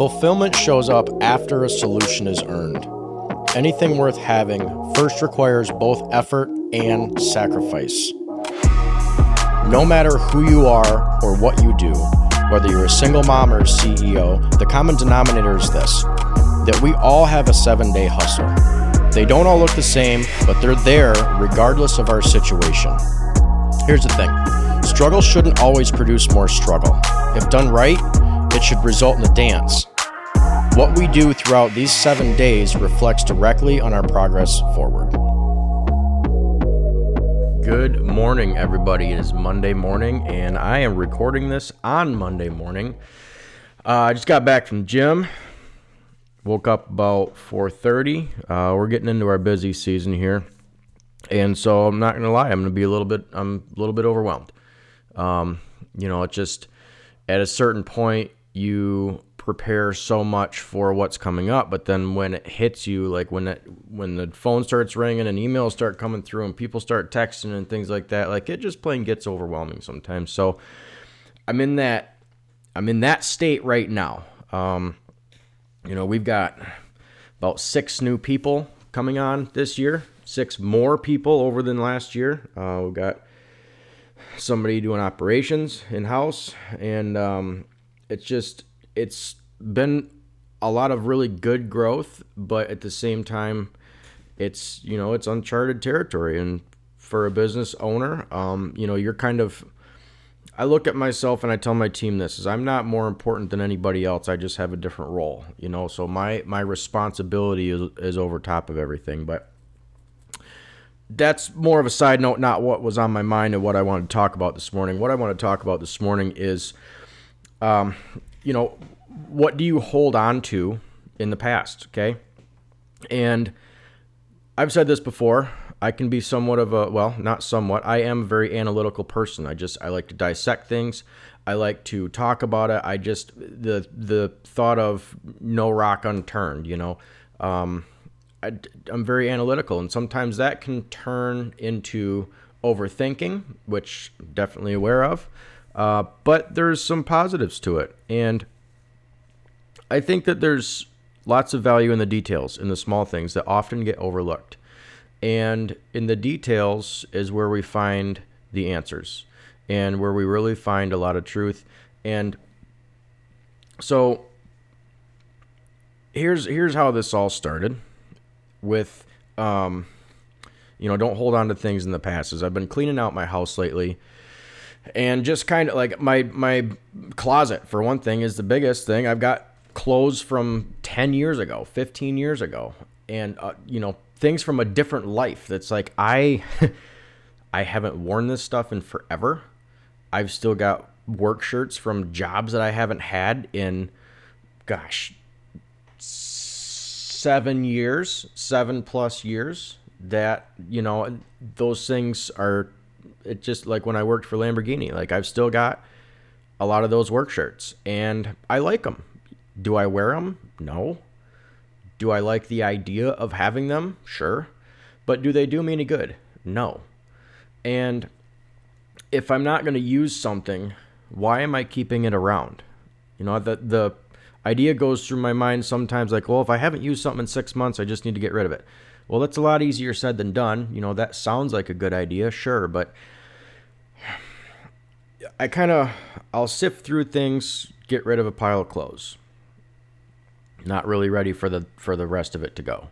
Fulfillment shows up after a solution is earned. Anything worth having first requires both effort and sacrifice. No matter who you are or what you do, whether you're a single mom or a CEO, the common denominator is this that we all have a seven day hustle. They don't all look the same, but they're there regardless of our situation. Here's the thing struggle shouldn't always produce more struggle. If done right, it should result in a dance. What we do throughout these seven days reflects directly on our progress forward. Good morning, everybody. It is Monday morning, and I am recording this on Monday morning. Uh, I just got back from gym. Woke up about 4:30. Uh, we're getting into our busy season here, and so I'm not gonna lie. I'm gonna be a little bit. I'm a little bit overwhelmed. Um, you know, it just at a certain point you prepare so much for what's coming up but then when it hits you like when it when the phone starts ringing and emails start coming through and people start texting and things like that like it just plain gets overwhelming sometimes. So i'm in that i'm in that state right now. Um you know we've got about six new people coming on this year six more people over than last year. Uh, we've got somebody doing operations in house and um, it's just it's been a lot of really good growth, but at the same time, it's you know it's uncharted territory, and for a business owner, um, you know you're kind of. I look at myself and I tell my team this is I'm not more important than anybody else. I just have a different role, you know. So my my responsibility is is over top of everything, but that's more of a side note, not what was on my mind and what I wanted to talk about this morning. What I want to talk about this morning is, um, you know, what do you hold on to in the past? Okay. And I've said this before. I can be somewhat of a, well, not somewhat. I am a very analytical person. I just, I like to dissect things. I like to talk about it. I just, the, the thought of no rock unturned, you know, um, I, I'm very analytical, and sometimes that can turn into overthinking, which I'm definitely aware of. Uh, but there's some positives to it, and I think that there's lots of value in the details, in the small things that often get overlooked. And in the details is where we find the answers and where we really find a lot of truth. And so here's here's how this all started with um you know, don't hold on to things in the past. As I've been cleaning out my house lately, and just kind of like my my closet for one thing is the biggest thing. I've got clothes from 10 years ago, 15 years ago, and uh, you know things from a different life. That's like I I haven't worn this stuff in forever. I've still got work shirts from jobs that I haven't had in gosh seven years, seven plus years. That you know those things are it just like when I worked for Lamborghini. Like I've still got a lot of those work shirts, and I like them. Do I wear them? No. Do I like the idea of having them? Sure. But do they do me any good? No. And if I'm not going to use something, why am I keeping it around? You know, the the idea goes through my mind sometimes like, well, if I haven't used something in 6 months, I just need to get rid of it. Well, that's a lot easier said than done. You know, that sounds like a good idea, sure, but I kind of I'll sift through things, get rid of a pile of clothes. Not really ready for the for the rest of it to go.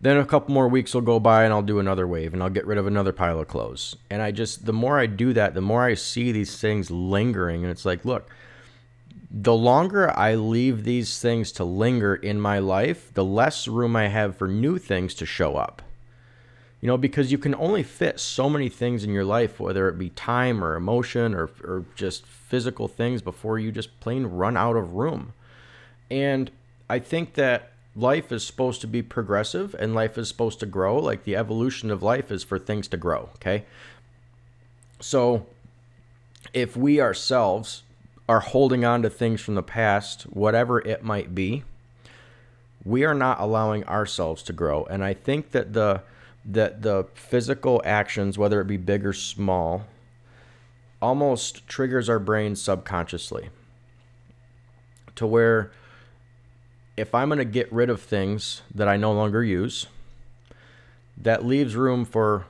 Then a couple more weeks will go by and I'll do another wave and I'll get rid of another pile of clothes. And I just the more I do that, the more I see these things lingering and it's like, look, the longer I leave these things to linger in my life, the less room I have for new things to show up. You know, because you can only fit so many things in your life, whether it be time or emotion or, or just physical things, before you just plain run out of room. And I think that life is supposed to be progressive and life is supposed to grow. Like the evolution of life is for things to grow, okay? So if we ourselves are holding on to things from the past, whatever it might be, we are not allowing ourselves to grow. And I think that the that the physical actions, whether it be big or small, almost triggers our brain subconsciously to where if I'm going to get rid of things that I no longer use, that leaves room for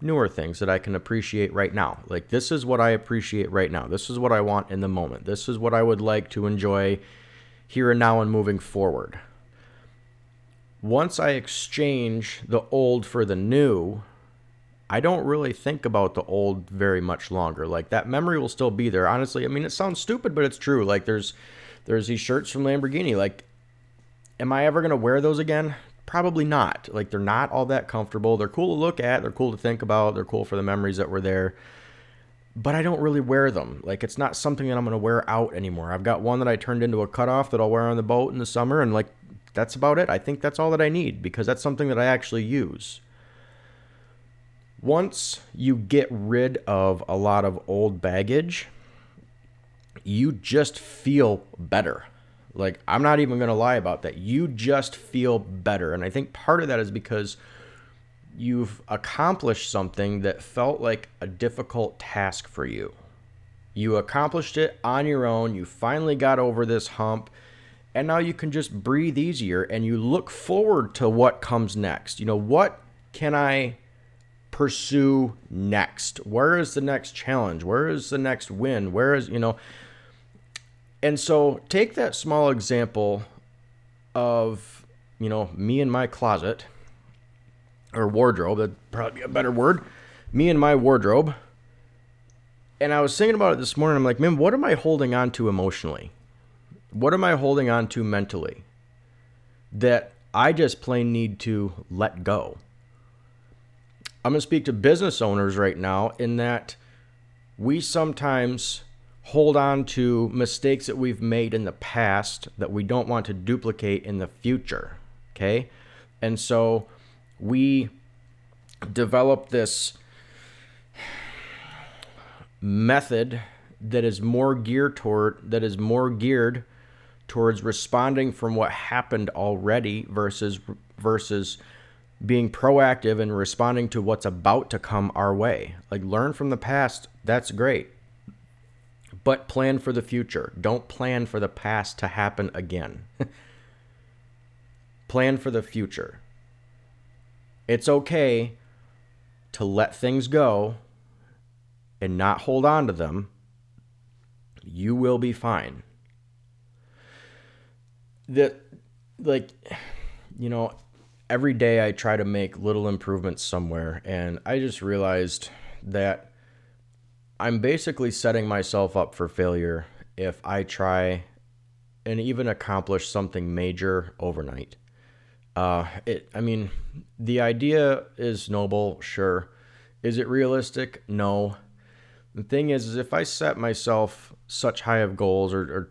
newer things that I can appreciate right now. Like, this is what I appreciate right now. This is what I want in the moment. This is what I would like to enjoy here and now and moving forward. Once I exchange the old for the new, I don't really think about the old very much longer. Like that memory will still be there. Honestly, I mean it sounds stupid, but it's true. Like there's there's these shirts from Lamborghini. Like am I ever going to wear those again? Probably not. Like they're not all that comfortable. They're cool to look at, they're cool to think about, they're cool for the memories that were there. But I don't really wear them. Like it's not something that I'm going to wear out anymore. I've got one that I turned into a cutoff that I'll wear on the boat in the summer and like that's about it. I think that's all that I need because that's something that I actually use. Once you get rid of a lot of old baggage, you just feel better. Like, I'm not even going to lie about that. You just feel better. And I think part of that is because you've accomplished something that felt like a difficult task for you. You accomplished it on your own. You finally got over this hump. And now you can just breathe easier and you look forward to what comes next. You know, what can I pursue next? Where is the next challenge? Where is the next win? Where is, you know, and so take that small example of, you know, me in my closet or wardrobe, that'd probably be a better word. Me and my wardrobe. And I was thinking about it this morning. I'm like, man, what am I holding on to emotionally? What am I holding on to mentally that I just plain need to let go? I'm going to speak to business owners right now in that we sometimes hold on to mistakes that we've made in the past that we don't want to duplicate in the future. Okay. And so we develop this method that is more geared toward that is more geared towards responding from what happened already versus versus being proactive and responding to what's about to come our way. Like learn from the past, that's great but plan for the future. Don't plan for the past to happen again. plan for the future. It's okay to let things go and not hold on to them. You will be fine. That, like, you know, every day I try to make little improvements somewhere, and I just realized that I'm basically setting myself up for failure if I try and even accomplish something major overnight. Uh, it, I mean, the idea is noble, sure. Is it realistic? No. The thing is, is if I set myself such high of goals, or, or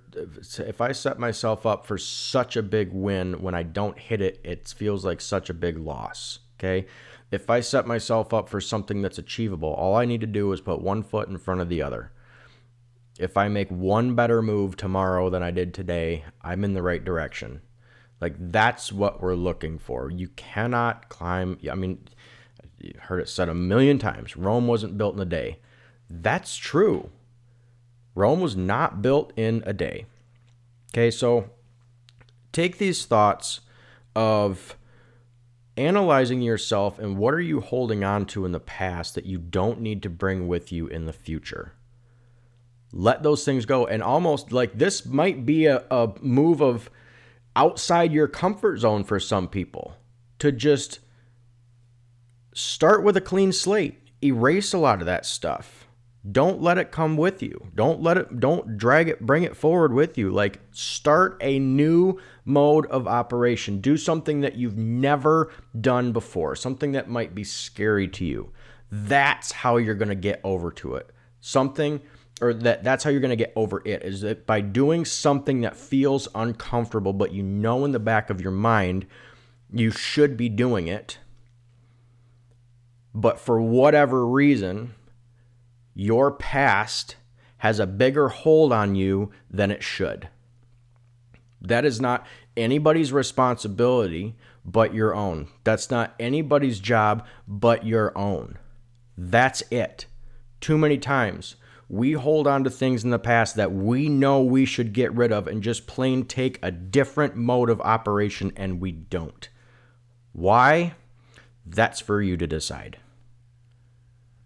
if I set myself up for such a big win when I don't hit it, it feels like such a big loss. Okay if I set myself up for something that's achievable, all I need to do is put one foot in front of the other. If I make one better move tomorrow than I did today, I'm in the right direction. Like that's what we're looking for. You cannot climb. I mean, you heard it said a million times Rome wasn't built in a day. That's true. Rome was not built in a day. Okay, so take these thoughts of analyzing yourself and what are you holding on to in the past that you don't need to bring with you in the future. Let those things go. And almost like this might be a, a move of outside your comfort zone for some people to just start with a clean slate, erase a lot of that stuff don't let it come with you. Don't let it don't drag it bring it forward with you. Like start a new mode of operation. Do something that you've never done before, something that might be scary to you. That's how you're going to get over to it. Something or that that's how you're going to get over it is that by doing something that feels uncomfortable but you know in the back of your mind you should be doing it. But for whatever reason, your past has a bigger hold on you than it should. That is not anybody's responsibility but your own. That's not anybody's job but your own. That's it. Too many times we hold on to things in the past that we know we should get rid of and just plain take a different mode of operation and we don't. Why? That's for you to decide.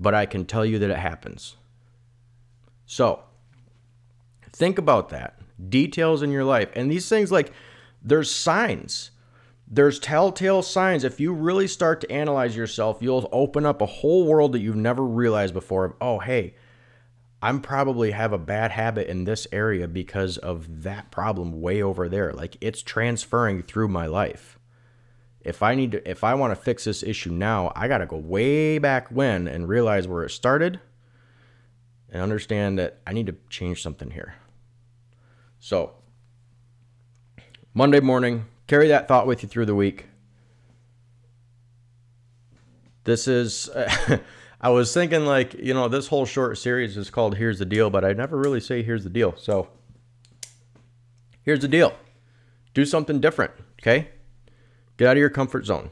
But I can tell you that it happens. So, think about that. Details in your life. And these things, like, there's signs there's telltale signs. If you really start to analyze yourself, you'll open up a whole world that you've never realized before of, oh, hey, I'm probably have a bad habit in this area because of that problem way over there. Like it's transferring through my life. If I need to if I want to fix this issue now, I got to go way back when and realize where it started and understand that I need to change something here. So, Monday morning, Carry that thought with you through the week. This is, I was thinking like, you know, this whole short series is called Here's the Deal, but I never really say Here's the Deal. So here's the deal do something different, okay? Get out of your comfort zone.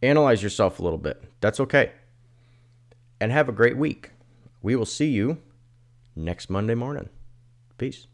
Analyze yourself a little bit. That's okay. And have a great week. We will see you next Monday morning. Peace.